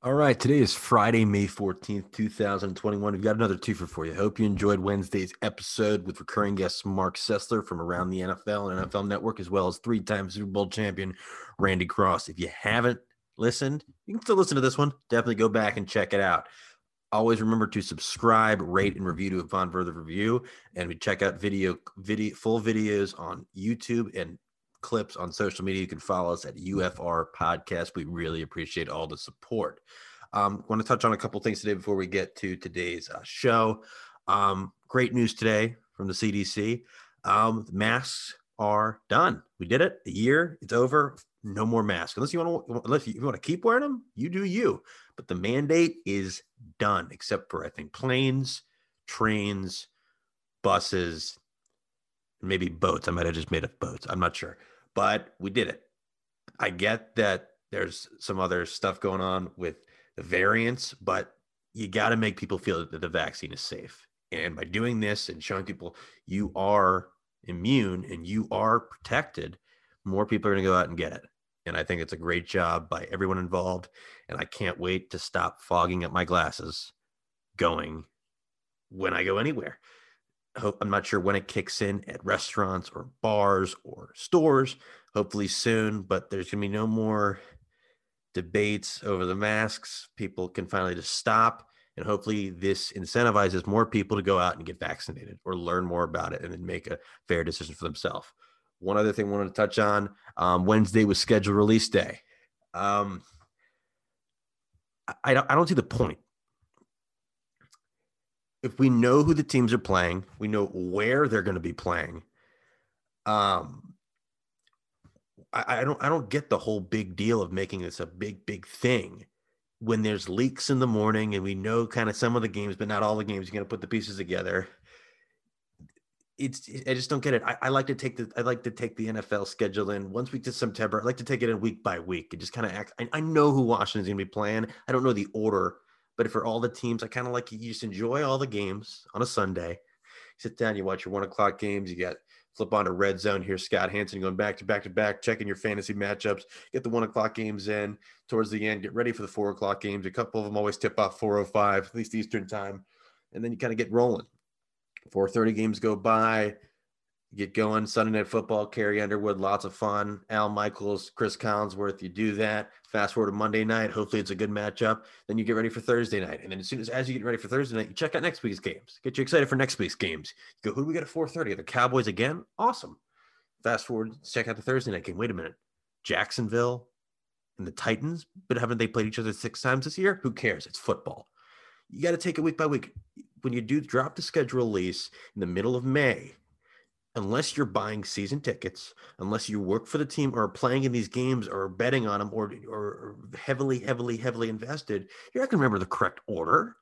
All right, today is Friday, May 14th, 2021. We've got another twofer for you. Hope you enjoyed Wednesday's episode with recurring guest Mark Sessler from around the NFL and NFL Network, as well as three time Super Bowl champion Randy Cross. If you haven't listened, you can still listen to this one. Definitely go back and check it out. Always remember to subscribe, rate, and review to Upon Further Review. And we check out video, video, full videos on YouTube and clips on social media. You can follow us at UFR Podcast. We really appreciate all the support. Um, want to touch on a couple things today before we get to today's uh, show. Um, great news today from the CDC. Um, the masks are done. We did it. The year it's over. No more masks. Unless you want to, unless you want to keep wearing them, you do you. But the mandate is done, except for I think planes, trains, buses, maybe boats. I might have just made up boats. I'm not sure, but we did it. I get that there's some other stuff going on with the variants, but you got to make people feel that the vaccine is safe. And by doing this and showing people you are immune and you are protected, more people are going to go out and get it. And I think it's a great job by everyone involved. And I can't wait to stop fogging up my glasses going when I go anywhere I'm not sure when it kicks in at restaurants or bars or stores. Hopefully soon, but there's gonna be no more debates over the masks. People can finally just stop. And hopefully, this incentivizes more people to go out and get vaccinated or learn more about it and then make a fair decision for themselves. One other thing I wanted to touch on um, Wednesday was scheduled release day. Um, I, I don't see the point if we know who the teams are playing, we know where they're going to be playing. Um, I, I, don't I don't get the whole big deal of making this a big big thing when there's leaks in the morning and we know kind of some of the games, but not all the games. You're going to put the pieces together. It's I just don't get it. I, I, like to take the I like to take the NFL schedule in once we get to September. I like to take it in week by week and just kind of act. I, I know who Washington's going to be playing. I don't know the order but for all the teams, I kind of like you just enjoy all the games on a Sunday. You sit down, you watch your one o'clock games. You got flip on to red zone here. Scott Hanson going back to back to back, checking your fantasy matchups. Get the one o'clock games in towards the end. Get ready for the four o'clock games. A couple of them always tip off 405, at least Eastern time, and then you kind of get rolling. 4:30 games go by get going. Sunday Night Football, Carrie Underwood, lots of fun. Al Michaels, Cris Collinsworth, you do that. Fast forward to Monday night. Hopefully it's a good matchup. Then you get ready for Thursday night. And then as soon as, as you get ready for Thursday night, you check out next week's games. Get you excited for next week's games. You go, who do we get at 4.30? The Cowboys again? Awesome. Fast forward, check out the Thursday night game. Wait a minute. Jacksonville and the Titans, but haven't they played each other six times this year? Who cares? It's football. You got to take it week by week. When you do drop the schedule release in the middle of May, unless you're buying season tickets, unless you work for the team or are playing in these games or betting on them or, or heavily, heavily, heavily invested, you're not going to remember the correct order.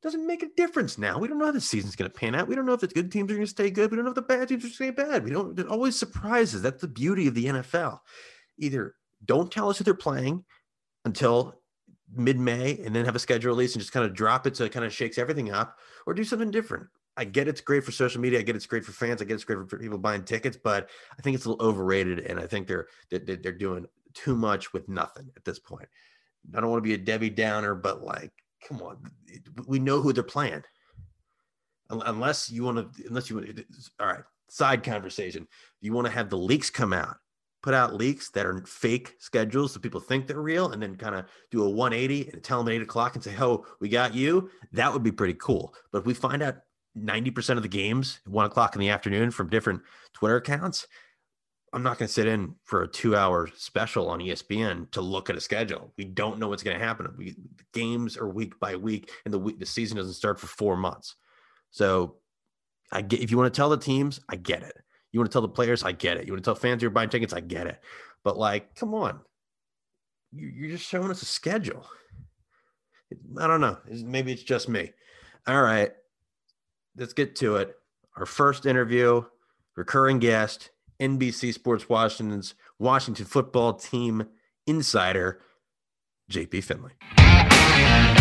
It doesn't make a difference now. We don't know how the season's going to pan out. We don't know if the good teams are going to stay good. We don't know if the bad teams are going to stay bad. We don't, there's always surprises. That's the beauty of the NFL. Either don't tell us who they're playing until mid May and then have a schedule release and just kind of drop it so it kind of shakes everything up or do something different. I get it's great for social media. I get it's great for fans. I get it's great for people buying tickets, but I think it's a little overrated, and I think they're they're, they're doing too much with nothing at this point. I don't want to be a Debbie Downer, but like, come on, we know who they're playing. Unless you want to, unless you want, all right. Side conversation. You want to have the leaks come out, put out leaks that are fake schedules so people think they're real, and then kind of do a 180 and tell them at eight o'clock and say, "Oh, we got you." That would be pretty cool. But if we find out 90% of the games one o'clock in the afternoon from different Twitter accounts. I'm not going to sit in for a two hour special on ESPN to look at a schedule. We don't know what's going to happen. We, games are week by week, and the week, the season doesn't start for four months. So, I get if you want to tell the teams, I get it. You want to tell the players, I get it. You want to tell fans you're buying tickets, I get it. But like, come on, you're just showing us a schedule. I don't know. Maybe it's just me. All right let's get to it. Our first interview, recurring guest, NBC Sports Washington's Washington football team insider, JP Finley.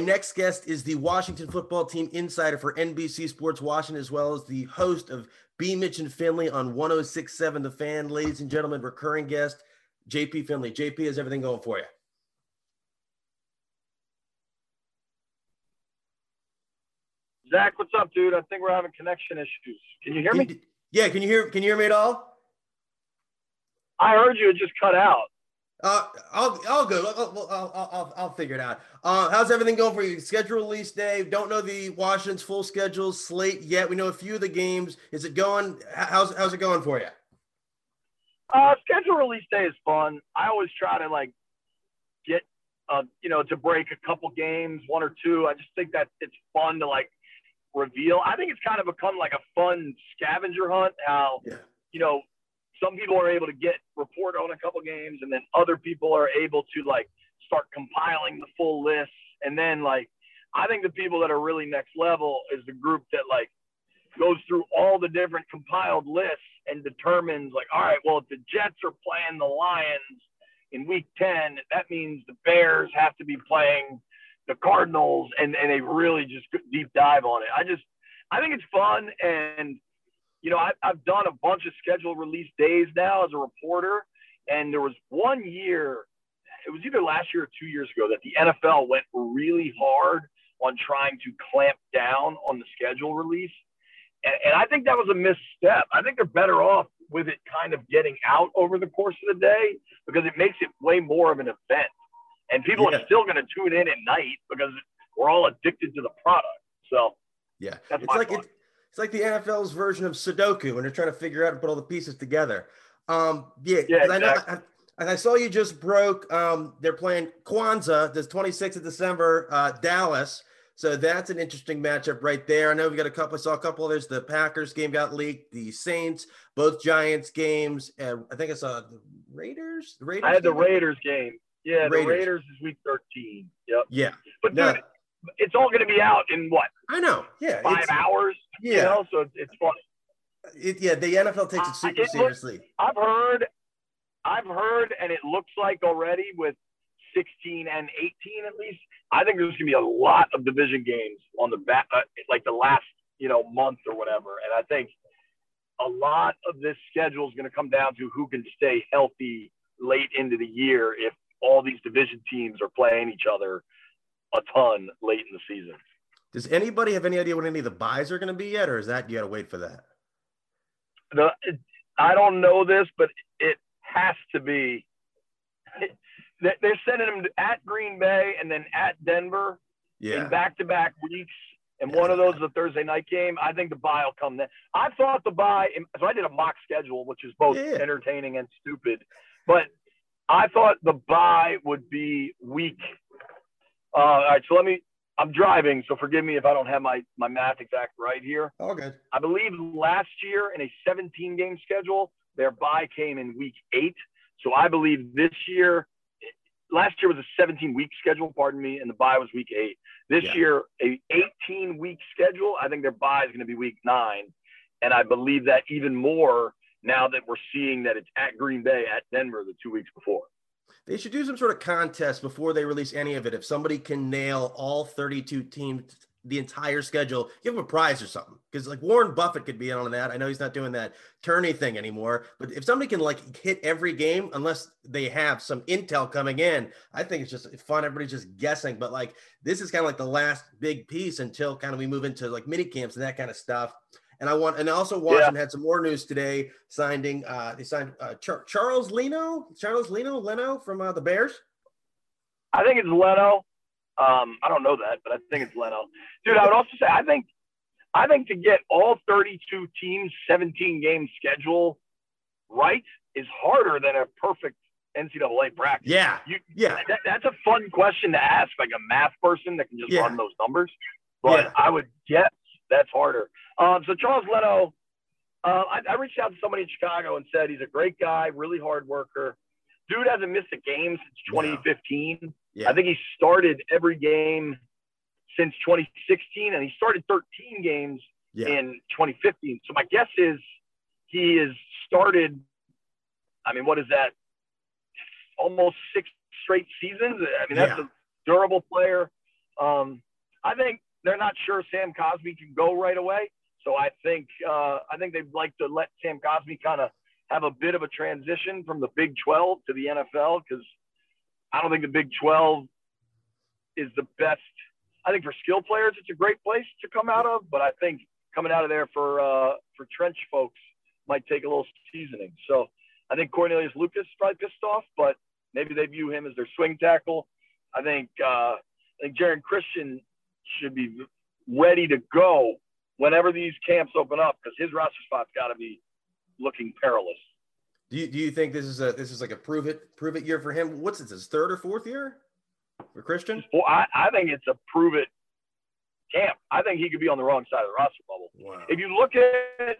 Next guest is the Washington football team insider for NBC Sports Washington, as well as the host of B. Mitch and Finley on 1067 The Fan. Ladies and gentlemen, recurring guest, JP Finley. JP, is everything going for you? Zach, what's up, dude? I think we're having connection issues. Can you hear me? Yeah, can you hear can you hear me at all? I heard you. It just cut out. Uh, I'll I'll go. I'll, I'll, I'll, I'll figure it out. Uh, how's everything going for you? Schedule release day. Don't know the Washington's full schedule slate yet. We know a few of the games. Is it going? How's how's it going for you? Uh, schedule release day is fun. I always try to like get uh, you know, to break a couple games, one or two. I just think that it's fun to like reveal. I think it's kind of become like a fun scavenger hunt. How yeah. you know some people are able to get report on a couple games, and then other people are able to like start compiling the full list. And then like I think the people that are really next level is the group that like goes through all the different compiled lists and determines like, all right, well if the Jets are playing the Lions in week 10, that means the Bears have to be playing the Cardinals, and and they really just deep dive on it. I just I think it's fun, and you know I, I've done a bunch of scheduled release days now as a reporter, and there was one year, it was either last year or two years ago that the NFL went really hard on trying to clamp down on the schedule release. And, and, I think that was a misstep. I think they're better off with it kind of getting out over the course of the day because it makes it way more of an event and people yeah. are still going to tune in at night because we're all addicted to the product. So yeah, it's like it, it's like the NFL's version of Sudoku when they're trying to figure out and put all the pieces together. Um, yeah, yeah exactly. I know. I, I, saw you just broke. Um, they're playing Kwanzaa, the 26th of December, uh, Dallas. So that's an interesting matchup right there. I know we got a couple. I saw a couple others. The Packers game got leaked. The Saints, both Giants games. And I think I saw the Raiders. The Raiders. I had the Raiders game. Yeah, Raiders. the Raiders is week 13. Yep. Yeah. But dude, it's all going to be out in what? I know. Yeah. Five hours. Yeah. You know, so it's funny. It, yeah, the NFL takes it super it seriously. Looks, I've heard, I've heard, and it looks like already with 16 and 18 at least. I think there's going to be a lot of division games on the back, uh, like the last you know month or whatever. And I think a lot of this schedule is going to come down to who can stay healthy late into the year if all these division teams are playing each other a ton late in the season. Does anybody have any idea what any of the buys are going to be yet, or is that you got to wait for that? The, I don't know this, but it has to be. They're sending them at Green Bay and then at Denver yeah. in back-to-back weeks, and yeah. one of those is a Thursday night game. I think the buy will come then. I thought the buy, so I did a mock schedule, which is both yeah. entertaining and stupid. But I thought the buy would be weak. Uh, all right, so let me. I'm driving, so forgive me if I don't have my my math exact right here. All good. I believe last year in a 17 game schedule, their buy came in week eight. So I believe this year, last year was a 17 week schedule, pardon me, and the buy was week eight. This yeah. year, a 18 week schedule. I think their buy is going to be week nine, and I believe that even more now that we're seeing that it's at Green Bay, at Denver the two weeks before. They should do some sort of contest before they release any of it. If somebody can nail all 32 teams, the entire schedule, give them a prize or something. Because like Warren Buffett could be in on that. I know he's not doing that tourney thing anymore, but if somebody can like hit every game, unless they have some intel coming in, I think it's just fun. Everybody's just guessing. But like this is kind of like the last big piece until kind of we move into like mini camps and that kind of stuff. And I want, and also Washington yeah. had some more news today. Signing, uh, they signed uh, Char- Charles Leno, Charles Leno, Leno from uh, the Bears. I think it's Leno. Um, I don't know that, but I think it's Leno. Dude, I would also say I think, I think to get all 32 teams, 17 game schedule right is harder than a perfect NCAA bracket. Yeah, you, yeah. That, that's a fun question to ask, like a math person that can just yeah. run those numbers. But yeah. I would guess that's harder. Um, so Charles Leno, uh, I, I, reached out to somebody in Chicago and said he's a great guy, really hard worker. Dude hasn't missed a game since 2015. Yeah. I think he started every game since 2016, and he started 13 games yeah. in 2015. So my guess is he has started. I mean, what is that? Almost six straight seasons. I mean, that's yeah. a durable player. Um, I think they're not sure Sam Cosmi can go right away. So I think uh, I think they'd like to let Sam Cosmi kind of have a bit of a transition from the Big 12 to the NFL because I don't think the Big 12 is the best. I think for skill players, it's a great place to come out of, but I think coming out of there for uh, for trench folks might take a little seasoning. So I think Cornelius Lucas is probably pissed off, but maybe they view him as their swing tackle. I think uh, I think Geron Christian should be ready to go whenever these camps open up because his roster spot's got to be looking perilous. Do you, do you think this is a this is like a prove it prove it year for him? What's it, his third or fourth year for Christian? Well, I, I think it's a prove it camp. I think he could be on the wrong side of the roster bubble. Wow. If you look at,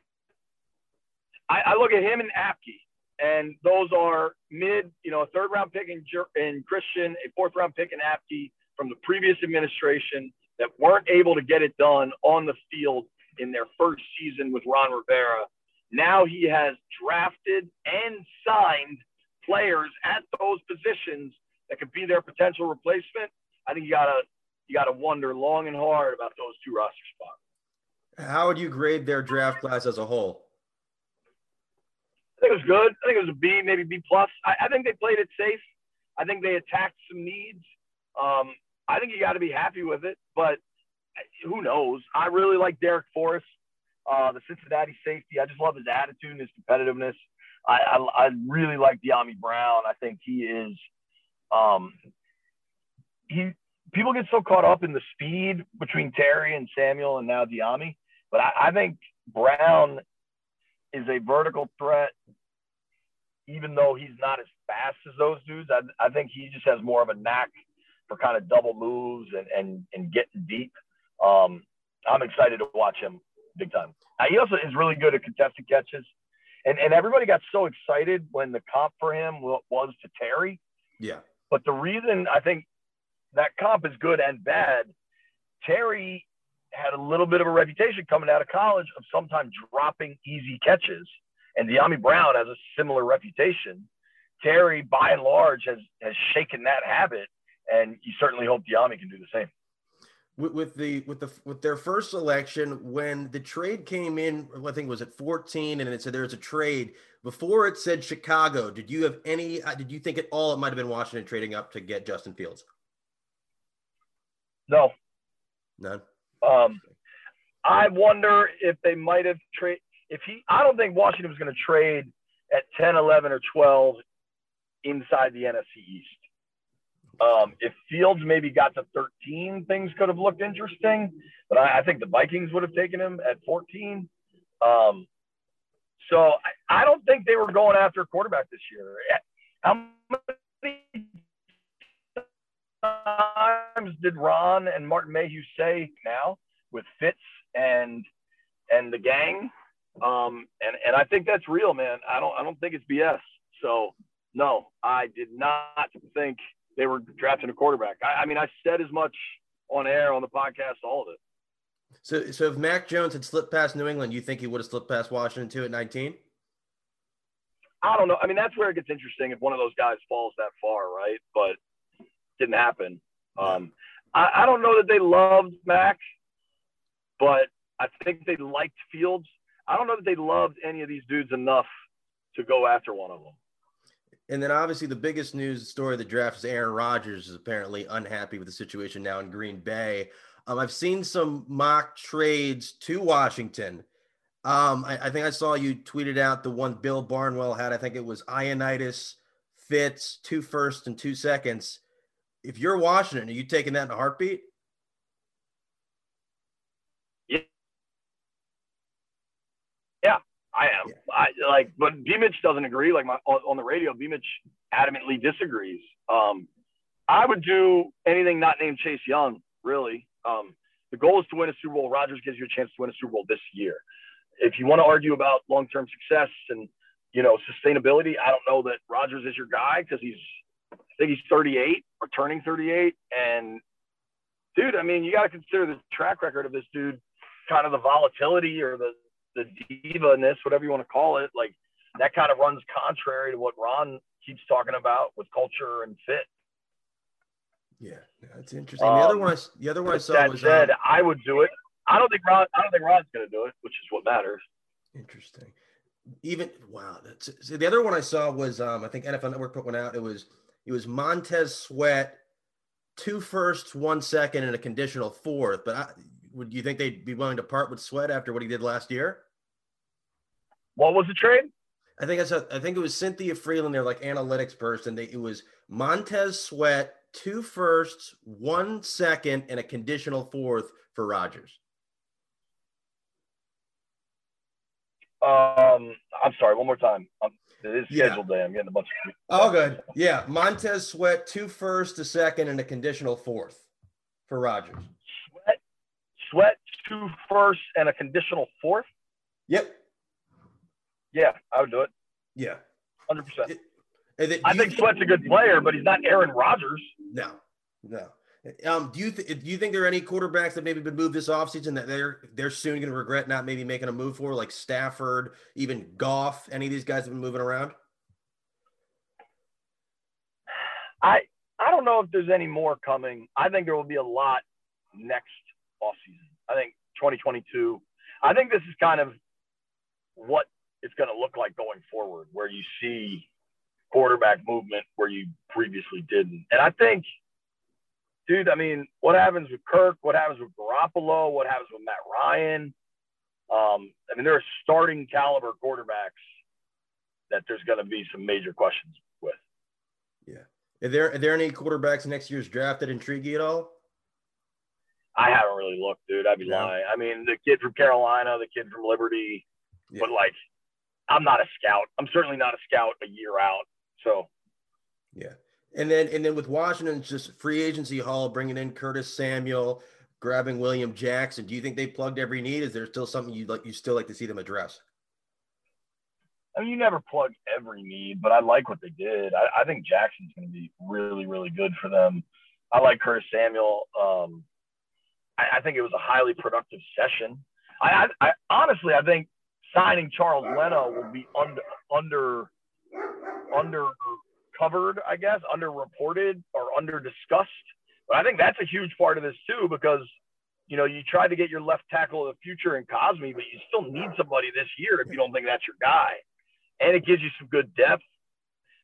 I, I look at him and Apke, and those are mid, you know, a third round pick in, in Christian, a fourth round pick in Apke from the previous administration that weren't able to get it done on the field in their first season with Ron Rivera. Now he has drafted and signed players at those positions that could be their potential replacement. I think you gotta you gotta wonder long and hard about those two roster spots. How would you grade their draft class as a whole? I think it was good. I think it was a B, maybe B plus. I, I think they played it safe. I think they attacked some needs. Um, I think you got to be happy with it, but who knows? I really like Darrick Forrest, uh, the Cincinnati safety. I just love his attitude and his competitiveness. I, I, I really like Dyami Brown. I think he is. Um, he people get so caught up in the speed between Terry and Samuel and now Dyami, but I, I think Brown is a vertical threat. Even though he's not as fast as those dudes, I, I think he just has more of a knack for kind of double moves and and, and getting deep. Um, I'm excited to watch him big time. Uh, he also is really good at contested catches. And, and everybody got so excited when the comp for him was to Terry. Yeah. But the reason I think that comp is good and bad, Terry had a little bit of a reputation coming out of college of sometimes dropping easy catches. And Dyami Brown has a similar reputation. Terry, by and large, has, has shaken that habit and you certainly hope Dyami can do the same. With, with, the with the with their first selection, when the trade came in, I think it was at 14, and it said there's a trade. Before it said Chicago, did you have any? Uh, did you think at all it might have been Washington trading up to get Justin Fields? No, none. Um, I wonder if they might have trade if he. I don't think Washington was going to trade at 10, 11, or 12 inside the NFC East. Um, if Fields maybe got to 13, things could have looked interesting, but I, I think the Vikings would have taken him at 14. Um, so I, I, don't think they were going after a quarterback this year. How many times did Ron and Martin Mayhew say now with Fitz and and the gang? Um, and and I think that's real, man. I don't I don't think it's BS. So no, I did not think they were drafting a quarterback. I, I mean, I said as much on air on the podcast, all of it. So, so if Mac Jones had slipped past New England, you think he would have slipped past Washington too at 19? I don't know. I mean, that's where it gets interesting if one of those guys falls that far, right? But didn't happen. Um, I, I don't know that they loved Mac, but I think they liked Fields. I don't know that they loved any of these dudes enough to go after one of them. And then obviously the biggest news story of the draft is Aaron Rodgers is apparently unhappy with the situation now in Green Bay. Um, I've seen some mock trades to Washington. Um, I, I, think I saw you tweeted out the one Bill Barnwell had. I think it was Ioannidis, Fitz, two first and two seconds. If you're Washington, are you taking that in a heartbeat? I am. Yeah. I like, but B Mitch doesn't agree. Like my on, the radio, B Mitch adamantly disagrees. Um, I would do anything not named Chase Young. Really, um, the goal is to win a Super Bowl. Rodgers gives you a chance to win a Super Bowl this year. If you want to argue about long-term success and you know sustainability, I don't know that Rodgers is your guy because he's I think he's 38 or turning 38. And dude, I mean, you got to consider the track record of this dude, kind of the volatility or the the diva-ness, whatever you want to call it, like that kind of runs contrary to what Ron keeps talking about with culture and fit. Yeah, that's interesting. The um, other one, I, the other one I saw that was said, um, I would do it. I don't think Ron. I don't think Ron's going to do it, which is what matters. Interesting. Even wow, that's so the other one I saw was um, I think NFL Network put one out. It was it was Montez Sweat, two firsts, one second, and a conditional fourth. But I, would you think they'd be willing to part with Sweat after what he did last year? What was the trade? I think I said I think it was Cynthia Frelund, their like analytics person. They, it was Montez Sweat, two firsts, one second, and a conditional fourth for Rodgers. Um, I'm sorry, one more time. Um, it is scheduled yeah. day. I'm getting a bunch of. Oh, good. Yeah, Montez Sweat, two firsts, a second, and a conditional fourth for Rodgers. Sweat, Sweat, two firsts, and a conditional fourth. Yep. Yeah, I would do it. Yeah, hundred percent. I think Sweat's a good player, but he's not Aaron Rodgers. No, no. Um, do you th- do you think there are any quarterbacks that maybe been moved this offseason that they're they're soon going to regret not maybe making a move for, like Stafford, even Goff? Any of these guys have been moving around? I I don't know if there's any more coming. I think there will be a lot next offseason. I think 2022. I think this is kind of what it's going to look like going forward, where you see quarterback movement where you previously didn't. And I think, dude, I mean, what happens with Kirk? What happens with Garoppolo? What happens with Matt Ryan? Um, I mean, there are starting caliber quarterbacks that there's going to be some major questions with. Yeah. Are there are there any quarterbacks next year's draft that intrigue you at all? I haven't really looked, dude. I'd be lying. I mean, the kid from Carolina, the kid from Liberty, yeah. but like, I'm not a scout. I'm certainly not a scout a year out. So, yeah. And then and then with Washington, just free agency haul, bringing in Curtis Samuel, grabbing William Jackson. Do you think they plugged every need? Is there still something you like? You still like to see them address? I mean, you never plug every need, but I like what they did. I, I think Jackson's going to be really, really good for them. I like Curtis Samuel. Um, I, I, think it was a highly productive session. I, I, I honestly, I think signing Charles Leno will be under under under covered, I guess, underreported or under discussed. But I think that's a huge part of this too, because you know you try to get your left tackle of the future in Cosmi, but you still need somebody this year if you don't think that's your guy, and it gives you some good depth.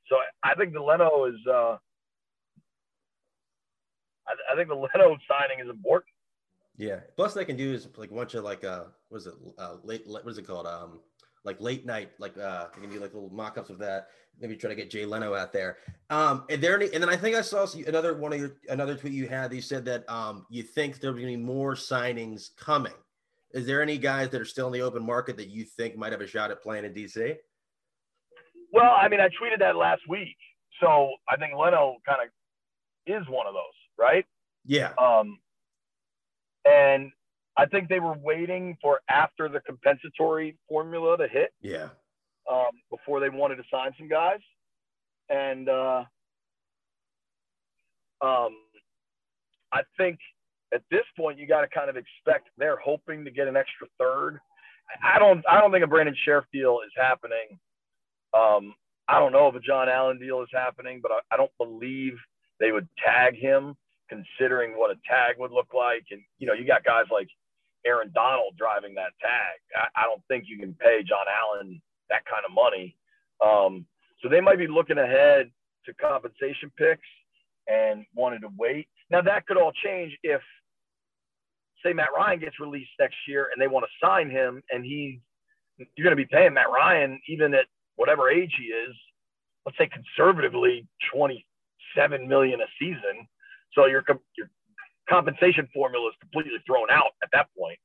So I think the Leno is. Uh, I, I think the Leno signing is important. Yeah. Plus, they can do is like a bunch of like uh, what is it? Uh, late, what is it called? Um, like late night, like uh, they can do like little mock-ups of that. Maybe try to get Jay Leno out there. Um, and there, any, and then I think I saw another one of your another tweet you had. You said that um, you think there's going to be more signings coming. Is there any guys that are still in the open market that you think might have a shot at playing in DC? Well, I mean, I tweeted that last week, so I think Leno kind of is one of those, right? Yeah. Um, and I think they were waiting for after the compensatory formula to hit. Yeah. Um, before they wanted to sign some guys, and uh, um, I think at this point you got to kind of expect they're hoping to get an extra third. I don't. I don't think a Brandon Scherff deal is happening. Um, I don't know if a John Allen deal is happening, but I, I don't believe they would tag him considering what a tag would look like. And, you know, you got guys like Aaron Donald driving that tag. I, I don't think you can pay John Allen that kind of money. Um, so they might be looking ahead to compensation picks and wanted to wait. Now, that could all change if, say, Matt Ryan gets released next year and they want to sign him and he, you're going to be paying Matt Ryan even at whatever age he is, let's say conservatively 27 million a season. So your your compensation formula is completely thrown out at that point.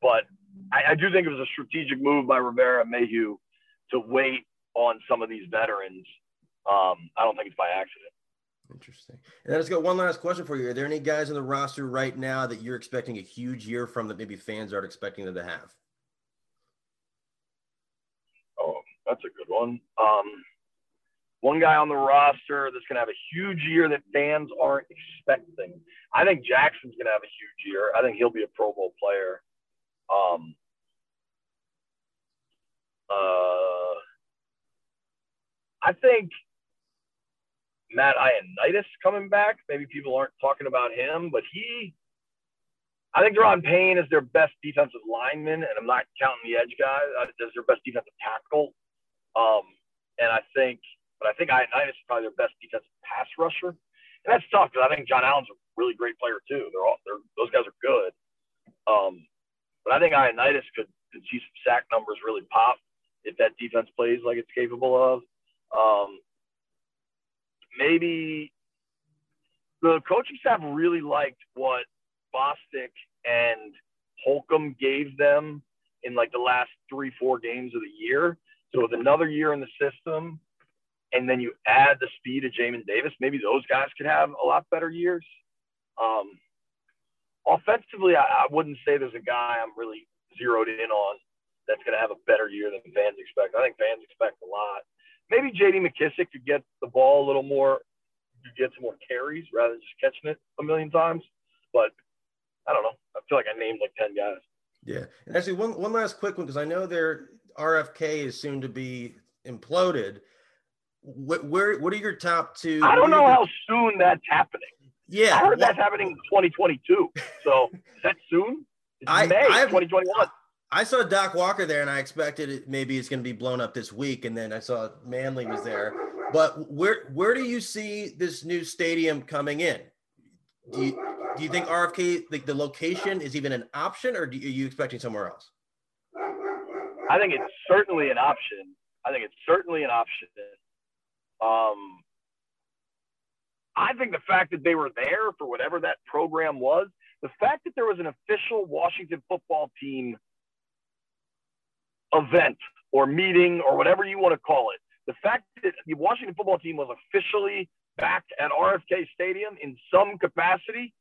But I, I do think it was a strategic move by Rivera and Mayhew to wait on some of these veterans. Um, I don't think it's by accident. Interesting. And I just got one last question for you. Are there any guys on the roster right now that you're expecting a huge year from that maybe fans aren't expecting them to have? Oh, that's a good one. Um, one guy on the roster that's going to have a huge year that fans aren't expecting. I think Jackson's going to have a huge year. I think he'll be a Pro Bowl player. Um, uh, I think Matt Ioannidis coming back. Maybe people aren't talking about him, but he, I think Daron Payne is their best defensive lineman, and I'm not counting the edge guy uh, as their best defensive tackle. Um, and I think, but I think Ioannidis is probably their best defensive pass rusher. And that's tough because I think John Allen's a really great player too. They're all, they're, those guys are good. Um, but I think Ioannidis could, could see some sack numbers really pop if that defense plays like it's capable of. Um, maybe the coaching staff really liked what Bostic and Holcomb gave them in like the last three, four games of the year. So with another year in the system, and then you add the speed of Jamin Davis, maybe those guys could have a lot better years. Um, offensively, I, I wouldn't say there's a guy I'm really zeroed in on that's going to have a better year than fans expect. I think fans expect a lot maybe J.D. McKissic could get the ball a little more, could get some more carries rather than just catching it a million times. But I don't know. I feel like I named like ten guys. Yeah, and actually, one one last quick one because I know their RFK is soon to be imploded. What where what are your top two? I don't know how soon that's happening. Yeah, I heard well, that's happening in 2022. So is that soon? It's I, May I 2021. I saw Doc Walker there, and I expected it, maybe it's going to be blown up this week. And then I saw Manley was there. But where where do you see this new stadium coming in? Do you, do you think RFK like the location is even an option, or do are you expecting somewhere else? I think it's certainly an option. I think it's certainly an option. Um, I think the fact that they were there for whatever that program was, the fact that there was an official Washington football team event or meeting or whatever you want to call it. The fact that the Washington football team was officially back at RFK Stadium in some capacity,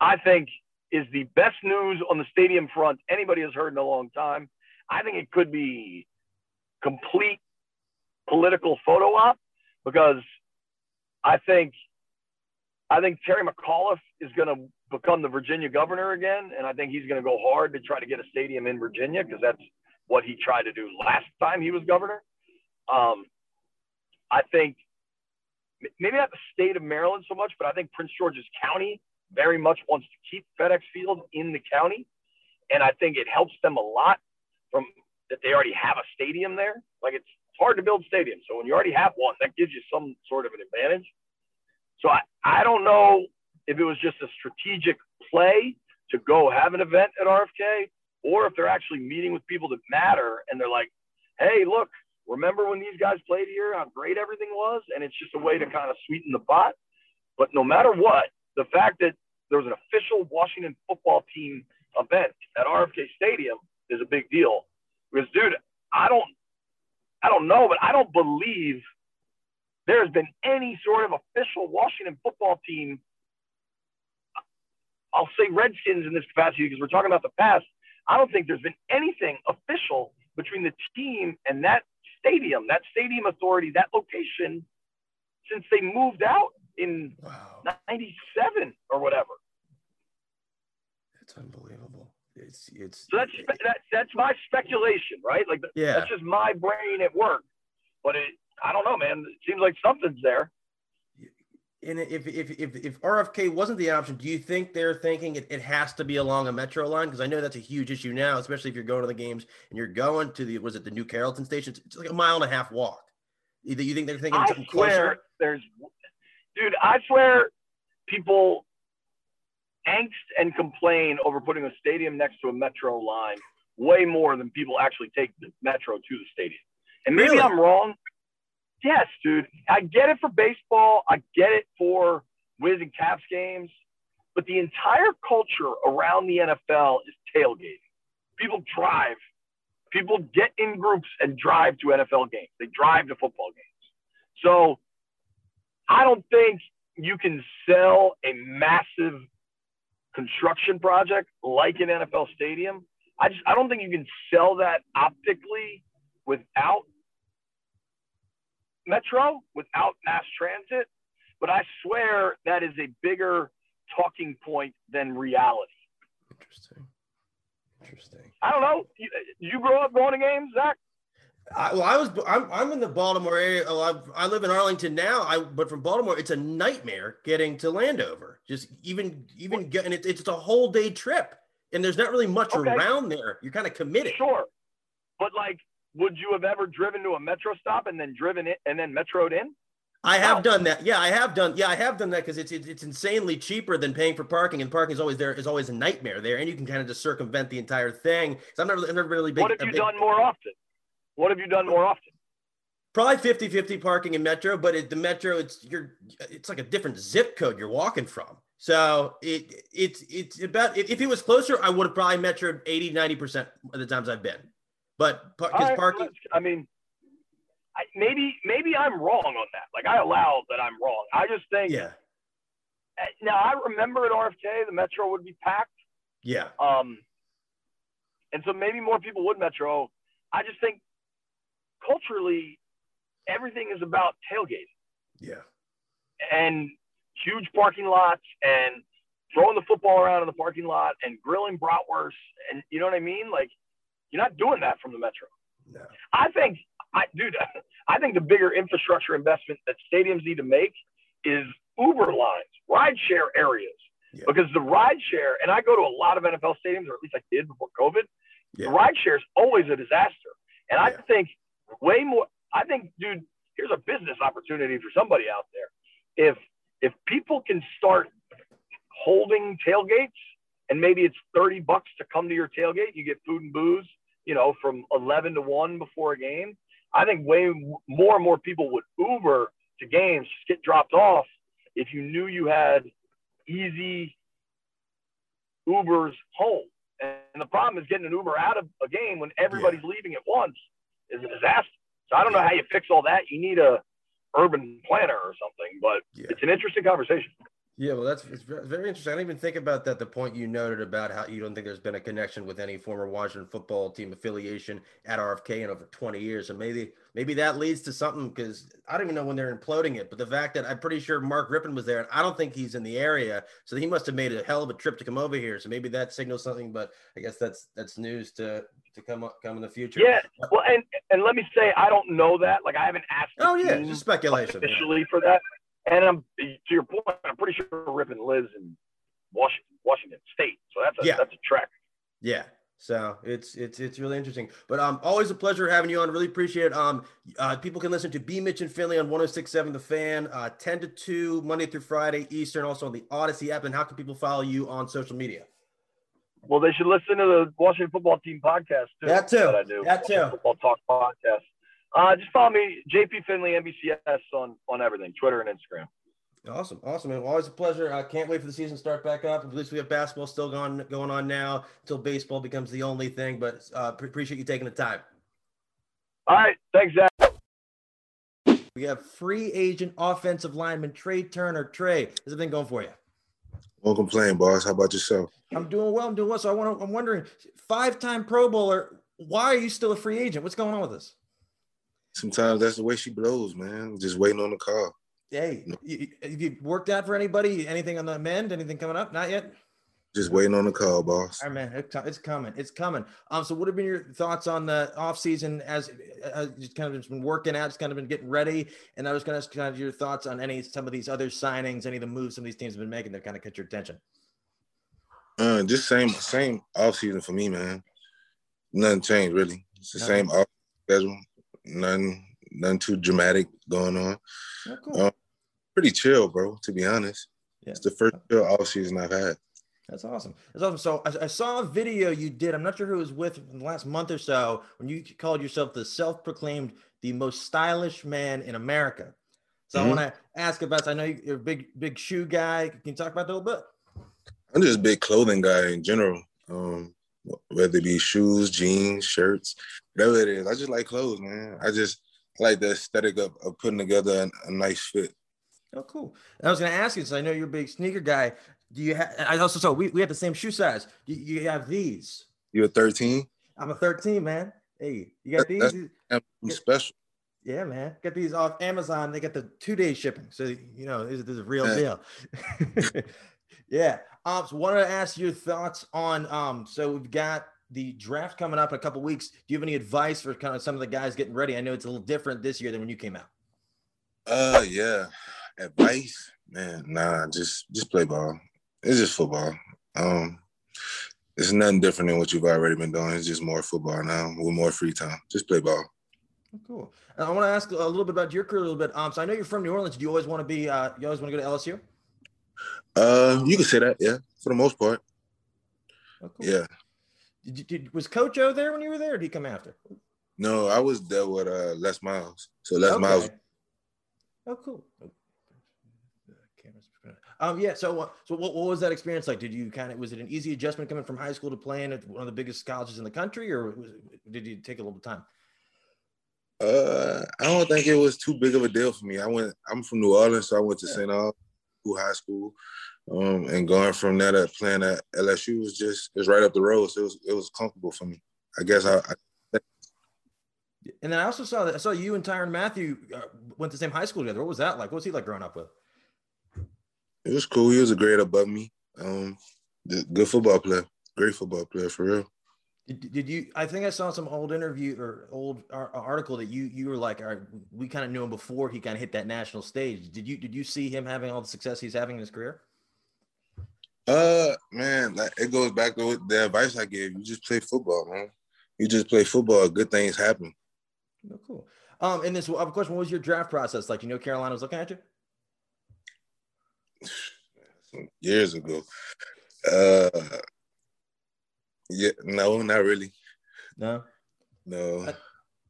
I think is the best news on the stadium front anybody has heard in a long time. I think it could be complete political photo op because I think I think Terry McAuliffe is going to become the Virginia governor again, and I think he's going to go hard to try to get a stadium in Virginia because that's what he tried to do last time he was governor. Um, I think maybe not the state of Maryland so much, but I think Prince George's County very much wants to keep FedEx Field in the county. And I think it helps them a lot from that they already have a stadium there. Like it's hard to build stadiums. So when you already have one, that gives you some sort of an advantage. So I, I don't know if it was just a strategic play to go have an event at RFK or if they're actually meeting with people that matter and they're like, hey, look, remember when these guys played here, how great everything was? And it's just a way to kind of sweeten the pot. But no matter what, the fact that there was an official Washington football team event at RFK Stadium is a big deal. Because, dude, I don't, I don't know, but I don't believe there has been any sort of official Washington football team. I'll say Redskins in this capacity because we're talking about the past. I don't think there's been anything official between the team and that stadium, that stadium authority, that location since they moved out in wow. 97 or whatever. It's unbelievable. It's, it's, so that's, that, that's my speculation, right? Like, yeah. that's just my brain at work. But it, I don't know, man. It seems like something's there and if, if if if RFK wasn't the option, do you think they're thinking it, it has to be along a metro line? Because I know that's a huge issue now, especially if you're going to the games and you're going to the was it the New Carrollton station? It's like a mile and a half walk. Do you think they're thinking I something swear closer? There's, dude, I swear, people angst and complain over putting a stadium next to a metro line way more than people actually take the metro to the stadium. And maybe really? I'm wrong, Yes, dude. I get it for baseball. I get it for Wiz and Caps games. But the entire culture around the NFL is tailgating. People drive. People get in groups and drive to NFL games. They drive to football games. So I don't think you can sell a massive construction project like an NFL stadium. I just I don't think you can sell that optically without metro without mass transit, but I swear that is a bigger talking point than reality. Interesting. Interesting. I don't know. You, you grow up going to games, Zach? I, well, I was I'm, I'm in the Baltimore area. Oh, I, I live in Arlington now. I but from Baltimore, it's a nightmare getting to Landover. Just even even getting it, it's a whole day trip, and there's not really much Okay. around there. You're kind of committed. Sure, but like, would you have ever driven to a metro stop and then driven it and then metroed in? I have done that. Yeah, I have done. Yeah, I have done that because it's, it's it's insanely cheaper than paying for parking, and parking is always there is always a nightmare there, and you can kind of just circumvent the entire thing. So I'm not really, I'm not really big. what have you big- done more often? What have you done more often? Probably 50 50 parking in Metro, but at the Metro, it's you're it's like a different zip code you're walking from. So it it's it's about if, it was closer, I would have probably Metro 80, 90% of the times I've been. But because right, parking, I mean, I, maybe maybe I'm wrong on that. Like I allow that I'm wrong. I just think yeah, eh, now I remember at RFK the metro would be packed. yeah, Um, and so maybe more people would metro. I just think culturally, everything is about tailgating yeah, and huge parking lots and throwing the football around in the parking lot and grilling bratwurst and you know what I mean? Like you're not doing that from the metro. no, I think, I dude, I think the bigger infrastructure investment that stadiums need to make is Uber lines, ride share areas. Yeah. Because the ride share, and I go to a lot of NFL stadiums, or at least I did before COVID. Yeah. The ride share is always a disaster. And I think way more. I think, dude, here's a business opportunity for somebody out there. If if people can start holding tailgates, and maybe it's thirty bucks to come to your tailgate, you get food and booze, you know, from eleven to one before a game. I think way more and more people would Uber to games, just get dropped off if you knew you had easy Ubers home. And the problem is getting an Uber out of a game when everybody's leaving at once is a disaster. So I don't know how you fix all that. You need a urban planner or something, but yeah. it's an interesting conversation. Yeah, well, that's it's very interesting. I didn't even think about that. The point you noted about how you don't think there's been a connection with any former Washington football team affiliation at RFK in over 20 years, and maybe maybe that leads to something because I don't even know when they're imploding it. But the fact that I'm pretty sure Mark Rypien was there, and I don't think he's in the area, so he must have made a hell of a trip to come over here. So maybe that signals something. But I guess that's that's news to to come up come in the future. Yeah. Well, and and let me say, I don't know that. Like, I haven't asked. Oh yeah, just speculation. yeah. officially for that. And I'm to your point. I'm pretty sure Rypien lives in Washington, Washington State. So that's a Yeah. that's a trek. Yeah. So it's it's it's really interesting. But um always a pleasure having you on. Really appreciate it. Um uh people can listen to B Mitch and Finley on 1067 The Fan, uh 10 to 2, Monday through Friday, Eastern, also on the Audacy app. And how can people follow you on social media? Well, they should listen to the Washington Football Team podcast too. That too. I do. That too. Football Talk podcast. Uh, just follow me, JP Finley NBCS on on everything, Twitter and Instagram. Awesome, awesome, man. Well, always a pleasure. I can't wait for the season to start back up. At least we have basketball still going going on now until baseball becomes the only thing. But uh, pre- appreciate you taking the time. All right, thanks, Zach. We have free agent offensive lineman Trai Turner. Trai, how's it been going for you? Won't complain, boss. How about yourself? I'm doing well. I'm doing well. So I want to. I'm wondering, five-time Pro Bowler. Why are you still a free agent? What's going on with this? Sometimes that's the way she blows, man. Just waiting on the call. Hey, you, you- have you worked out for anybody? Anything on the mend? Anything coming up? Not yet. Just waiting on the call, boss. All right, man. It's, coming. It's coming. Um. So, what have been your thoughts on the off season as uh, just kind of just been working out, just kind of been getting ready? And I was going to ask kind of your thoughts on any some of these other signings, any of the moves some of these teams have been making that kind of catch your attention. Uh, just same same off season for me, man. Nothing changed really. It's the No. same off schedule. Nothing none too dramatic going on. Oh, cool. Uh, Pretty chill, bro. To be honest, Yeah. it's the first chill off season I've had. That's awesome. That's awesome. So I, I saw a video you did. I'm not sure who it was with in the last month or so when you called yourself the self-proclaimed the most stylish man in America. So I Mhm. want to ask about. I know you're a big big shoe guy. Can you talk about that a little bit? I'm just a big clothing guy in general. Um, whether it be shoes, jeans, shirts, whatever it is. I just like clothes, man. I just like the aesthetic of, of putting together a, a nice fit. Oh, cool. I was going to ask you, so I know you're a big sneaker guy. Do you have? I also saw we, we have the same shoe size. You, you have these. You're 13. I'm a 13, man. Hey, you got That- these? I'm special. Yeah, man. Get these off Amazon. They get the two day shipping. So, you know, this, this is a real deal. yeah. Um, so wanted to ask your thoughts on um, so we've got the draft coming up in a couple weeks. Do you have any advice for kind of some of the guys getting ready? I know it's a little different this year than when you came out. Uh, yeah. Advice, man. Nah, just just play ball. It's just football. Um, it's nothing different than what you've already been doing. It's just more football now with more free time. Just play ball. Oh, cool. And I want to ask a little bit about your career a little bit. Um, so I know you're from New Orleans. Do you always want to be? Uh, you always want to go to LSU? Uh, you can say that, yeah, for the most part. Oh, cool. Yeah. Did, did was Coach O there when you were there? Or did he come after? No, I was there with uh, Les Miles. So Les okay. Miles. Oh, cool. Um, yeah. So, uh, so what, what was that experience like? Did you kind of was it an easy adjustment coming from high school to playing at one of the biggest colleges in the country, or was, did you take a little time? Uh, I don't think it was too big of a deal for me. I went. I'm from New Orleans, so I went to yeah. St. Aug High School, um, and going from that at playing at LSU was just it's right up the road, so it was it was comfortable for me. I guess I. I and then I also saw that I saw you and Tyrann Mathieu uh, went to the same high school together. What was that like? What was he like growing up with? It was cool. He was a grade above me. Um, good football player. Great football player for real. Did, did you? I think I saw some old interview or old article that you you were like, all right, we kind of knew him before he kind of hit that national stage. Did you did you see him having all the success he's having in his career? Uh, man, like it goes back to the advice I gave you. Just play football, man. You just play football. Good things happen. Oh, cool. Um, and this, of course, what was your draft process like? You know, Carolina was looking at you years ago. Uh, yeah, no, not really. No, no.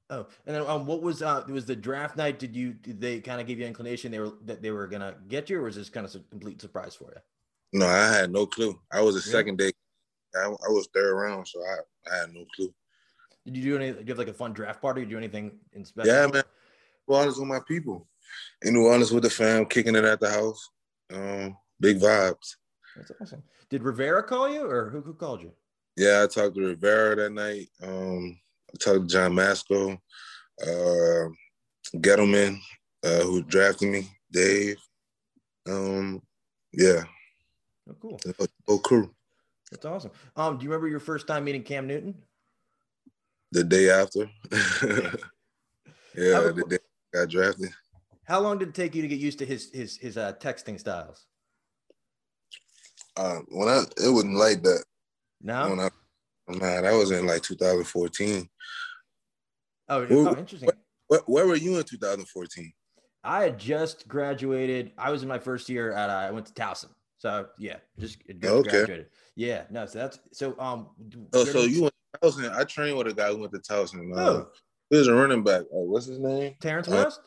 Oh, and then um, what was uh it was the draft night? Did you did they kind of give you inclination they were that they were gonna get you, or was this kind of a complete surprise for you? No, I had no clue. I was a second day. I, I, was third round, so I, I had no clue. Did you do any? Did you have like a fun draft party? Did you do anything in special? Yeah, man. New Orleans with my people. In New Orleans with the fam, kicking it at the house. Um, big vibes. That's awesome. Did Rivera call you, or who, who called you? Yeah, I talked to Rivera that night. Um, I talked to John Masco, uh, Gettleman, uh, who drafted me, Dave. Um, yeah. Oh, cool. whole crew. That's awesome. Um, do you remember your first time meeting Cam Newton? The day after. yeah, the day I got drafted. How long did it take you to get used to his his his uh, texting styles? Uh, when I it wasn't like that. No, when I, nah, that was in like 2014. Oh, where, oh interesting. Where, where, were you in 2014? I had just graduated. I was in my first year at. Uh, I went to Towson. So yeah, just okay. graduated. Yeah, no. So that's so. Um. Oh, so you went to Towson. I trained with a guy who went to Towson. Uh, oh. He was a running back. Uh, what's his name? Terrence uh, West.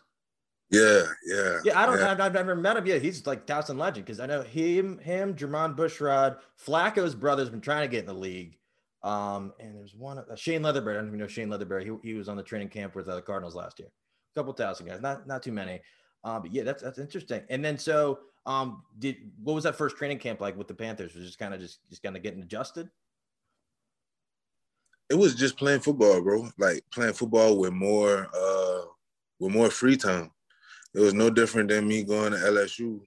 Yeah, yeah. Yeah, I don't. Yeah. I've, I've, never met him yet. He's like Towson legend because I know him, him, Jermon Bushrod, Flacco's brother's been trying to get in the league. Um, and there's one uh, Shane Leatherbury. I don't even know Shane Leatherbury. He, he was on the training camp with uh, the Cardinals last year. A couple thousand guys, not not too many. Um, but yeah, that's that's interesting. And then so, um, did what was that first training camp like with the Panthers? Was just kind of just just kind of getting adjusted. It was just playing football, bro. Like playing football with more uh with more free time it was no different than me going to LSU,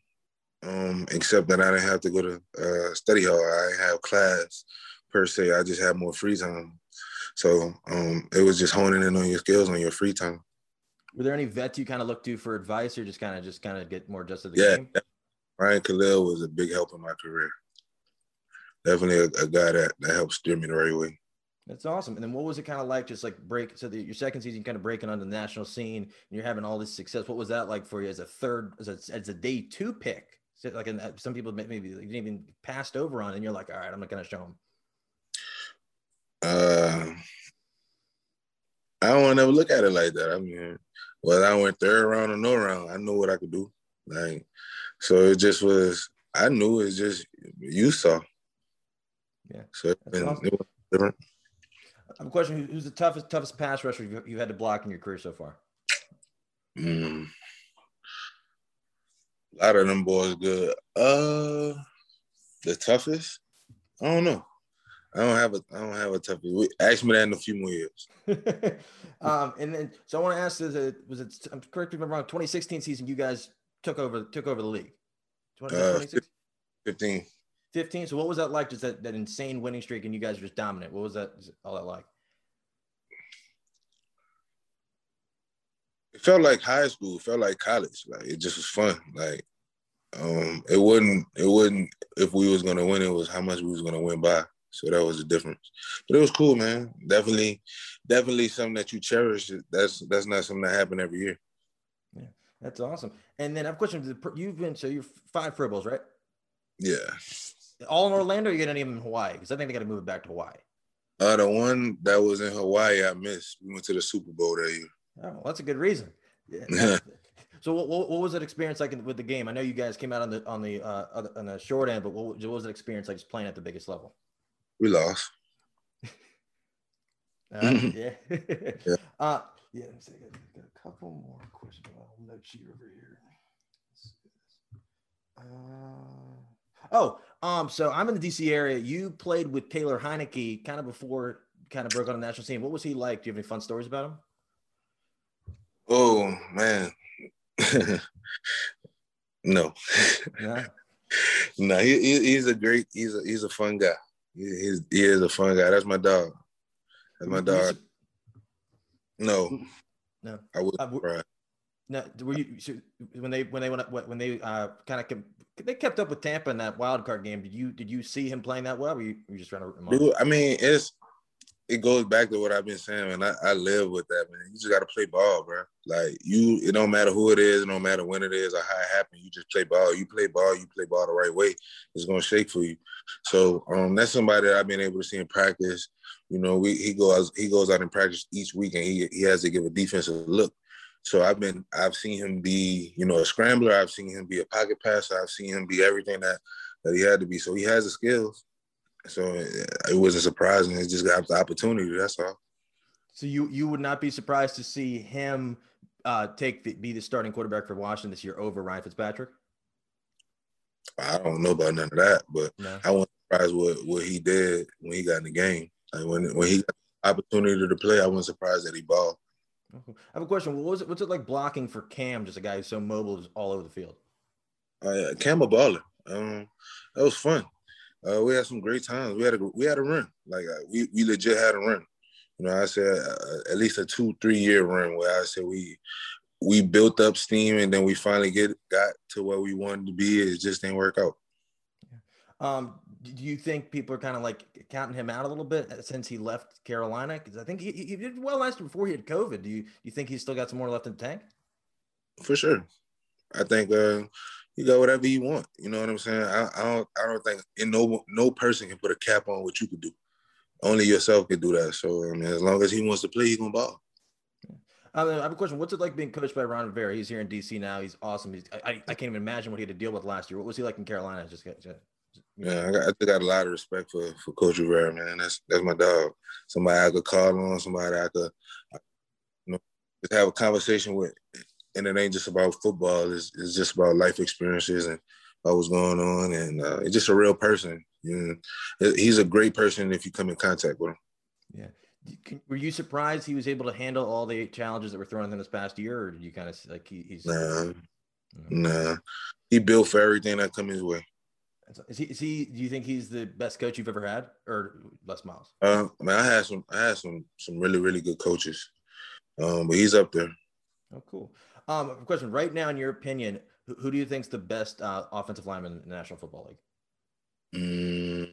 um, except that I didn't have to go to uh, study hall. I didn't have class per se. I just had more free time. So um, it was just honing in on your skills on your free time. Were there any vets you kind of looked to for advice, or just kind of just kind of get more adjusted to the yeah, game? Ryan Kalil was a big help in my career. Definitely a, a guy that that helped steer me the right way. That's awesome. And then what was it kind of like just like break so the, your second season kind of breaking onto the national scene and you're having all this success. What was that like for you as a third as a, as a day two pick? So like in, some people maybe didn't even passed over on and you're like, all right, I'm not going to show them. Uh, I don't want to ever look at it like that. I mean, whether I went third round or no round, I know what I could do. Like, so it just was, I knew it's just you saw. Yeah. So it, awesome. it was different. I have a question. Who's the toughest toughest pass rusher you've, you had to block in your career so far? Mm. A lot of them boys good. Uh, the toughest? I don't know. I don't have a I don't have a toughest. Ask me that in a few more years. um, and then so I want to ask: Is it was it? I'm correct if I'm wrong. 2016 season, you guys took over took over the league. 2016? uh, 15. 15. So what was that like? Just that, that insane winning streak and you guys were just dominant. What was that all that like? Felt like high school, it felt like college. Like it just was fun. Like um it wouldn't it wouldn't if we was gonna win it was how much we was gonna win by. So that was the difference. But it was cool, man. Definitely, definitely something that you cherish. That's that's not something that happened every year. Yeah, that's awesome. And then I have a question. You've been so you're five Bowls, right? Yeah. All in Orlando, or you get any of them in Hawaii? Because I think they got to move it back to Hawaii. Uh, the one that was in Hawaii, I missed. We went to the Super Bowl that year. Oh, well, that's a good reason. Yeah. so, what, what, was that experience like with the game? I know you guys came out on the on the uh, on the short end, but what, what was that experience like just playing at the biggest level? We lost. uh, yeah. yeah. Uh, yeah. Let me see. Got, got a couple more questions. I'll note sheet over here. Uh, oh, um, so I'm in the DC area. You played with Taylor Heinicke kind of before kind of broke on the national scene. What was he like? Do you have any fun stories about him? Oh man. no. Yeah. no, he, he, he's a great, he's a he's a fun guy. He, he's, he is a fun guy. That's my dog. That's my dog. No. No. I would uh, right. No, were you so when they when they went when they uh kind of kept, they kept up with Tampa in that wild card game? Did you did you see him playing that well? Or were you, were you just trying to Dude, I mean, it's it goes back to what I've been saying, and I, I live with that, man. You just got to play ball, bro. Like you, it don't matter who it is, it don't matter when it is or how it happened. You just play ball. You play ball. You play ball the right way. It's gonna shake for you. So um, that's somebody that I've been able to see in practice. You know, we he goes he goes out in practice each week, and he he has to give a defensive look. So I've been I've seen him be you know a scrambler. I've seen him be a pocket passer. I've seen him be everything that that he had to be. So he has the skills. So it wasn't surprising. It just got the opportunity. That's all. So you you would not be surprised to see him uh, take the, be the starting quarterback for Washington this year over Ryan Fitzpatrick? I don't know about none of that, but no. I wasn't surprised what what he did when he got in the game. Like when when he got the opportunity to play, I wasn't surprised that he balled. I have a question. What was it? What's it like blocking for Cam, just a guy who's so mobile, just all over the field? Uh, Cam a baller. Um, that was fun. Uh, we had some great times. We had a we had a run. Like uh, we we legit had a run. You know, I said uh, at least a two three year run where I said we we built up steam and then we finally get got to where we wanted to be. It just didn't work out. Um, do you think people are kind of like counting him out a little bit since he left Carolina? Because I think he, he did well last year before he had COVID. Do you you think he's still got some more left in the tank? For sure. I think uh, you got whatever you want. You know what I'm saying? I, I don't I don't think and no no person can put a cap on what you could do. Only yourself can do that. So I mean, as long as he wants to play, he's gonna ball. Um, I have a question. What's it like being coached by Ron Rivera? He's here in DC now. He's awesome. He's, I, I can't even imagine what he had to deal with last year. What was he like in Carolina? Just, just yeah, I got, I got a lot of respect for for Coach Rivera, man. That's that's my dog. Somebody I could call on. Somebody I could, you know, just have a conversation with and it ain't just about football. It's, it's just about life experiences and what was going on, and uh, it's just a real person. You know, he's a great person if you come in contact with him. Yeah. Were you surprised he was able to handle all the challenges that were thrown at him this past year, or did you kind of like he, he's? Nah, nah. He built for everything that come his way. Is he? Is he? Do you think he's the best coach you've ever had, or Les Miles? Uh, I mean, I had some. I had some. Some really, really good coaches. Um, but he's up there. Oh, cool. Um, question right now, in your opinion, who, who do you think is the best uh, offensive lineman in the National Football League? Mm.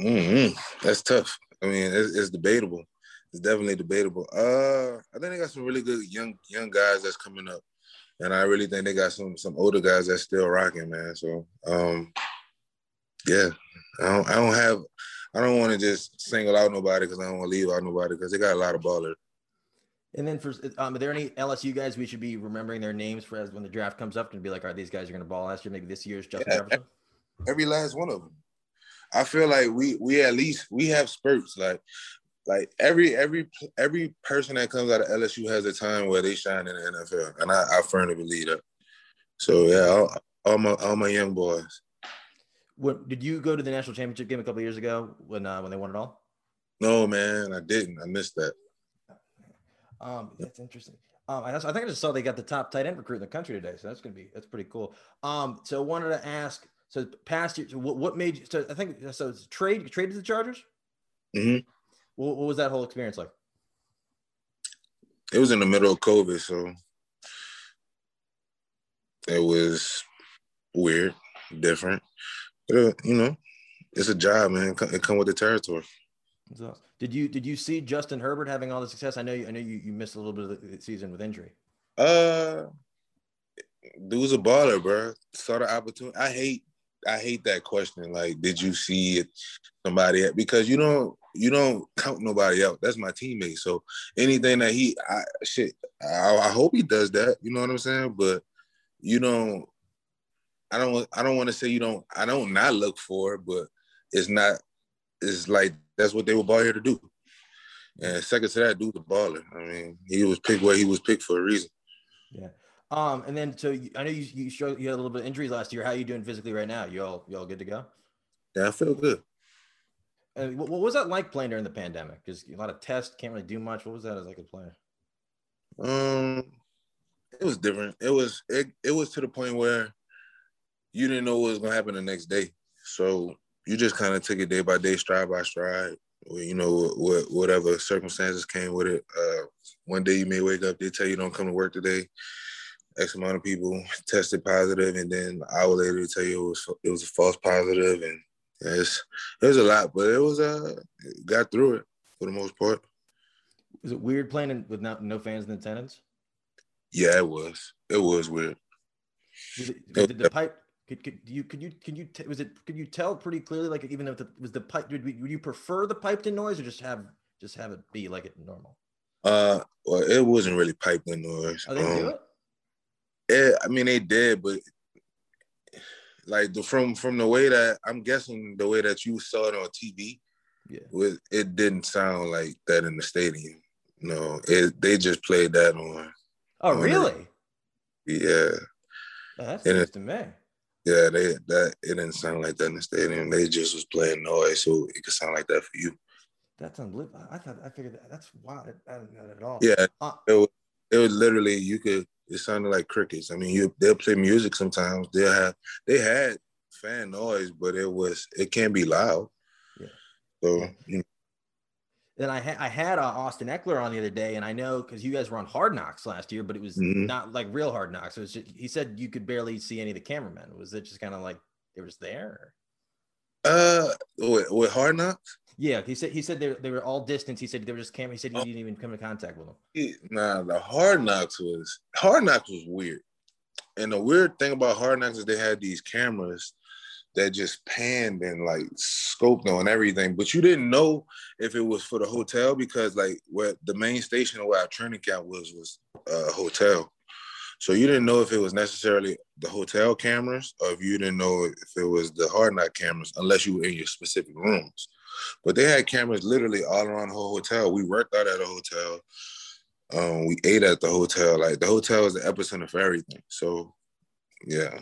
Mm-hmm. That's tough. I mean, it's, it's, debatable. It's definitely debatable. Uh, I think they got some really good young young guys that's coming up, and I really think they got some some older guys that's still rocking, man. So, um, yeah, I don't I don't have I don't want to just single out nobody because I don't want to leave out nobody because they got a lot of ballers. And then for um, are there any LSU guys we should be remembering their names for as when the draft comes up and be like, all right, these guys are going to ball last year. Maybe this year's Justin yeah, Jefferson. Every last one of them. I feel like we we at least we have spurts like like every every every person that comes out of LSU has a time where they shine in the NFL, and I, I firmly believe that. So yeah, all, all my all my young boys. What did you go to the national championship game a couple years ago when uh, when they won it all? No, man, I didn't. I missed that. Um, that's interesting. Um, I, also, I think I just saw they got the top tight end recruit in the country today, so that's gonna be that's pretty cool. Um, so I wanted to ask, so past year, so what, what made you? So I think so. It's trade you traded the Chargers. hmm What, what was that whole experience like? It was in the middle of COVID, so it was weird, different. But, uh, you know, it's a job, man. It come- It come with the territory. So, did you did you see Justin Herbert having all the success? I know you, I know you, you missed a little bit of the season with injury. Uh, dude's a baller, bro. Saw the opportunity. I hate, I hate that question. Like, did you see it? Somebody because you don't, you don't count nobody out. That's my teammate. So anything that he, I shit, I, I hope he does that. You know what I'm saying? But you don't. I don't. I don't want to say you don't. I don't not look for it, but it's not. It's like that's what they were brought here to do. And second to that, dude's the baller. I mean, he was picked where he was picked for a reason. Yeah. Um, and then so I know you you showed you had a little bit of injuries last year. How are you doing physically right now? You all you all good to go? Yeah, I feel good. And what, what was that like playing during the pandemic? Because a lot of tests, can't really do much. What was that as like a player? Um, it was different. It was it it was to the point where you didn't know what was gonna happen the next day, so you just kind of took it day by day, stride by stride. You know, what whatever circumstances came with it. Uh, one day you may wake up, they tell you don't come to work today. X amount of people tested positive, and then an hour later they tell you it was it was a false positive, and it's it was a lot, but it was uh got through it for the most part. Was it weird playing with not, no fans in attendance? Yeah, it was. It was weird. Did, it, it the pipe? Could, could you could you could you t- was it could you tell pretty clearly like even if the was the pipe would, would you prefer the piped in noise or just have just have it be like it normal? Uh, well, it wasn't really piped in noise. Oh, they do Um, it. I mean they did, but like the from from the way that I'm guessing the way that you saw it on TV, Yeah. it didn't sound like that in the stadium. No, it they just played that on. Oh, on the- really? Yeah, Oh, that's And news it- to me. Yeah, they that it didn't sound like that in the stadium. They just was playing noise, so it could sound like that for you. That's unbelievable. I thought I figured that, that's wild. I didn't know that at all. Yeah, Uh, it was, it was literally you could. It sounded like crickets. I mean, you they'll play music sometimes. They have they had fan noise, but it was it can be loud. Yeah. So you know, Then I had I had uh, Austin Ekeler on the other day, and I know because you guys were on Hard Knocks last year, but it was Mhm. not like real Hard Knocks. It was just, he said you could barely see any of the cameramen. Was it just kind of like they were just there? uh, with, with Hard Knocks, Yeah, he said he said they, they were all distance. He said they were just camera. He Oh. said he didn't even come in contact with them. he- nah, the Hard Knocks was Hard Knocks was weird. And the weird thing about Hard Knocks is they had these cameras that just panned and like scoped on everything, but you didn't know if it was for the hotel because like where the main station where our training camp was was a hotel. So you didn't know if it was necessarily the hotel cameras or if you didn't know if it was the hard knock cameras unless you were in your specific rooms. But they had cameras literally all around the whole hotel. We worked out at a hotel. Um, we ate at the hotel. Like the hotel is the epicenter for everything. So yeah.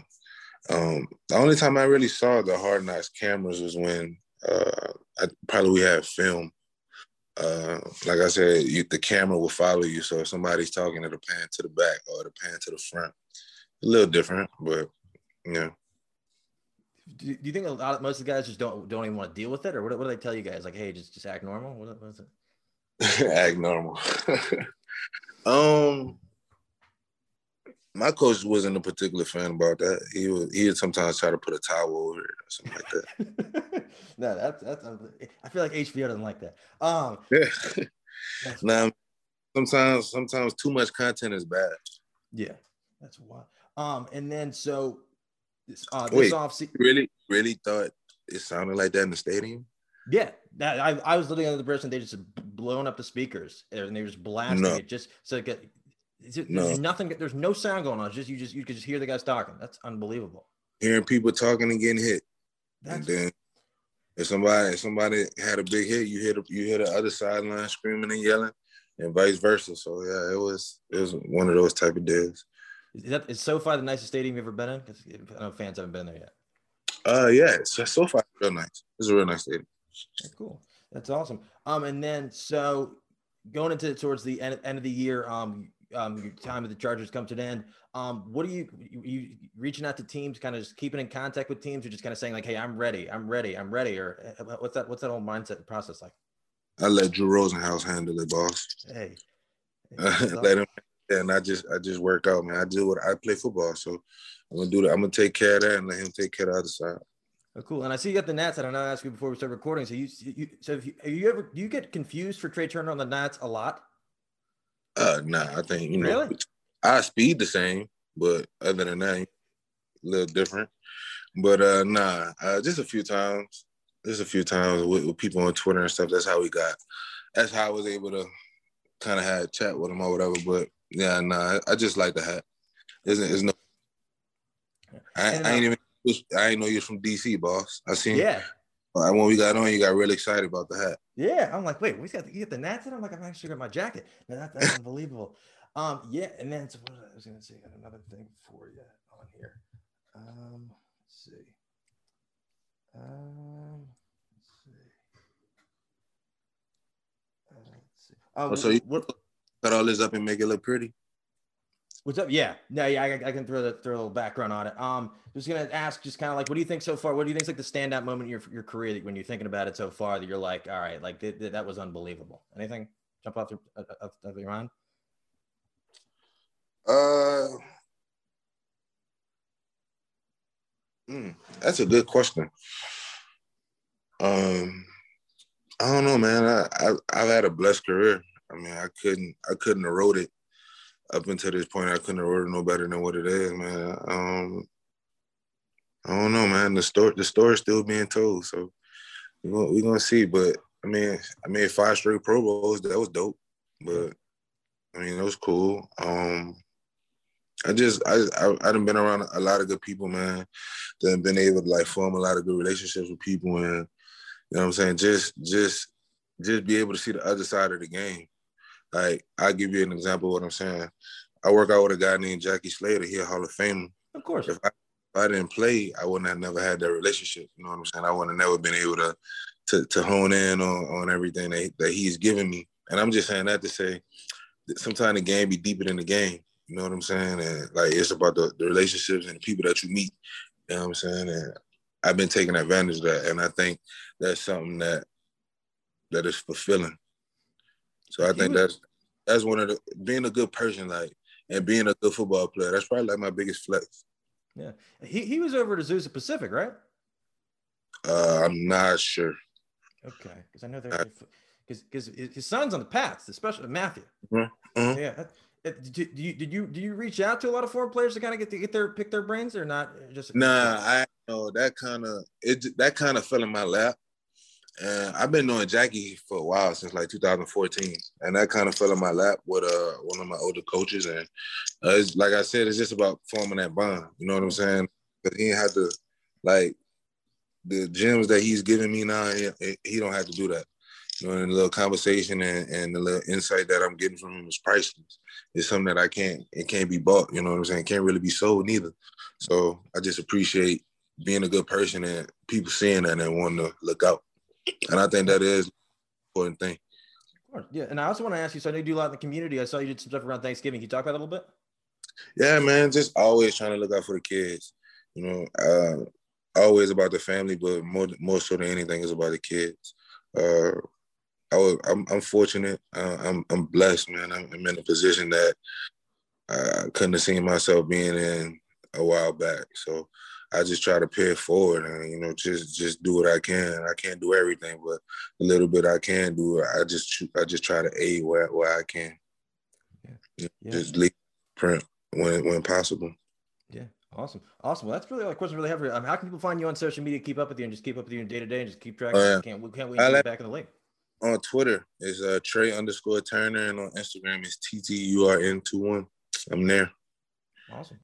Um, the only time I really saw the hard knocks cameras was when uh I, probably we had film. Uh, like I said, you, the camera will follow you. So if somebody's talking, it'll pan to the back or it'll pan to the front. A little different, but yeah. Do, do you think a lot of most of the guys just don't don't even want to deal with it, or what, what do they tell you guys? Like, hey, just just act normal. What, what is it? act normal. um, my coach wasn't a particular fan about that. He would he would sometimes try to put a towel over it or something like that. no, that's that's. I feel like HBO doesn't like that. Um, Yeah. now, sometimes sometimes too much content is bad. yeah, that's wild. Um, and then so this uh Wait. this off You really really thought it sounded like that in the stadium? Yeah, that I, I was looking at the person. They just blown up the speakers and they were just blasting No. it. Just so it get, it- No. there's nothing. There's no sound going on. It's just you just you could just hear the guys talking. That's unbelievable. Hearing people talking and getting hit, and That's then if somebody if somebody had a big hit, you hear the, you hear the other sideline screaming and yelling, and vice versa. So yeah, it was it was one of those type of deals. is that is SoFi the nicest stadium you've ever been in? Because I know fans haven't been there yet. Uh, yeah, so, so far real nice. It's a real nice stadium. That's cool. That's awesome. Um, and then so going into towards the end, end of the year, um, um, your time with the Chargers come to an end. Um, what are you, you, you reaching out to teams, kind of just keeping in contact with teams, or just kind of saying like, "Hey, I'm ready, I'm ready, I'm ready," or uh, what's that? What's that whole mindset process like? I let Drew Rosenhaus handle it, boss. Hey, let him. And I just, I just work out, man. I do what I play football, so I'm gonna do that. I'm gonna take care of that and let him take care of the other side. Oh, cool. And I see you got the Nats. I don't know. I asked you before we start recording. So you, you so if you, you ever do you get confused for Trea Turner on the Nats a lot? Uh, nah. I think you know, really? I speed the same, but other than that, a little different. But uh, nah, uh, just a few times, just a few times with, with people on Twitter and stuff. That's how we got. That's how I was able to kind of have a chat with him or whatever. But yeah, nah, I just like the hat. Isn't is no. I, I ain't even I ain't know you are from DC, boss. I seen. Yeah. When we got on, you got really excited about the hat. Yeah, I'm like, wait, we got you get the Nats in. I'm like, I'm actually got my jacket. No, that, that's unbelievable. Um, yeah, and then so what I was gonna say, got another thing for you on here. Um, let's see. Um, let's see. Uh, let's see. Um, oh, so you what, cut all this up and make it look pretty? What's up? Yeah, no, yeah, I, I, can throw the throw a little background on it. Um, just gonna ask, just kind of like, what do you think so far? What do you think is like the standout moment in your your career that when you're thinking about it so far that you're like, all right, like th- th- that was unbelievable. Anything jump off, your, uh, uh, your mind? Uh, mm, that's a good question. Um, I don't know, man. I, I I've had a blessed career. I mean, I couldn't I couldn't wrote it up until this point, I couldn't order no better than what it is, man. Um, I don't know, man. The story, the story's still being told, so we're gonna, we gonna see. But I mean, I mean, five straight Pro Bowls, that was dope. But I mean, it was cool. Um, I just, I, I, I done been around a lot of good people, man. That been able to like form a lot of good relationships with people, and you know what I'm saying. Just, just, just be able to see the other side of the game. Like, I'll give you an example of what I'm saying. I work out with a guy named Jackie Slater. He a Hall of Famer. Of course. If I, if I didn't play, I wouldn't have never had that relationship. You know what I'm saying? I wouldn't have never been able to to, to hone in on, on everything that, that he's given me. And I'm just saying that to say that sometimes the game be deeper than the game. You know what I'm saying? And like it's about the, the relationships and the people that you meet. You know what I'm saying? And I've been taking advantage of that. And I think that's something that that is fulfilling. So I think that's that's one of the being a good person, like and being a good football player. That's probably like my biggest flex. Yeah, he he was over at Azusa Pacific, right? Uh, I'm not sure. Okay, because I know they're because because his son's on the path, especially Matthew. Mm-hmm. mm-hmm. Yeah. Did you did you do you reach out to a lot of foreign players to kind of get to get their pick their brains or not? Just nah, I know that kind of it that kind of fell in my lap. And I've been knowing Jackie for a while since like 2014, and that kind of fell in my lap with uh one of my older coaches. And uh, like I said, it's just about forming that bond. You know what I'm saying? But he had to like the gems that he's giving me now. He, he don't have to do that. You know, and the little conversation and, and the little insight that I'm getting from him is priceless. It's something that I can't it can't be bought. You know what I'm saying? It can't really be sold neither. So I just appreciate being a good person and people seeing that and wanting to look out and I think that is important thing. Yeah, and I also want to ask you. So I know you do a lot in the community. I saw you did some stuff around Thanksgiving. Can you talk about that a little bit? Yeah, man. Just always trying to look out for the kids. You know, uh, always about the family, but more more so than anything is about the kids. Uh, I was, I'm, I'm fortunate. Uh, I'm I'm blessed, man. I'm, I'm, in a position that I couldn't have seen myself being in a while back. So I just try to pay it forward and you know just just do what I can. I can't do everything, but a little bit I can do. I just I just try to aid where where I can. Yeah. yeah. Just leave print when when possible. Yeah. Awesome. Awesome. Well, that's really all the question really have. Um, how can people find you on social media, keep up with you, and just keep up with you in day to day, and just keep track? Oh, yeah. Can't we can't wait to get back in the league. On Twitter is uh, Trai underscore Turner, and on Instagram is TTURN21. I'm there. Awesome.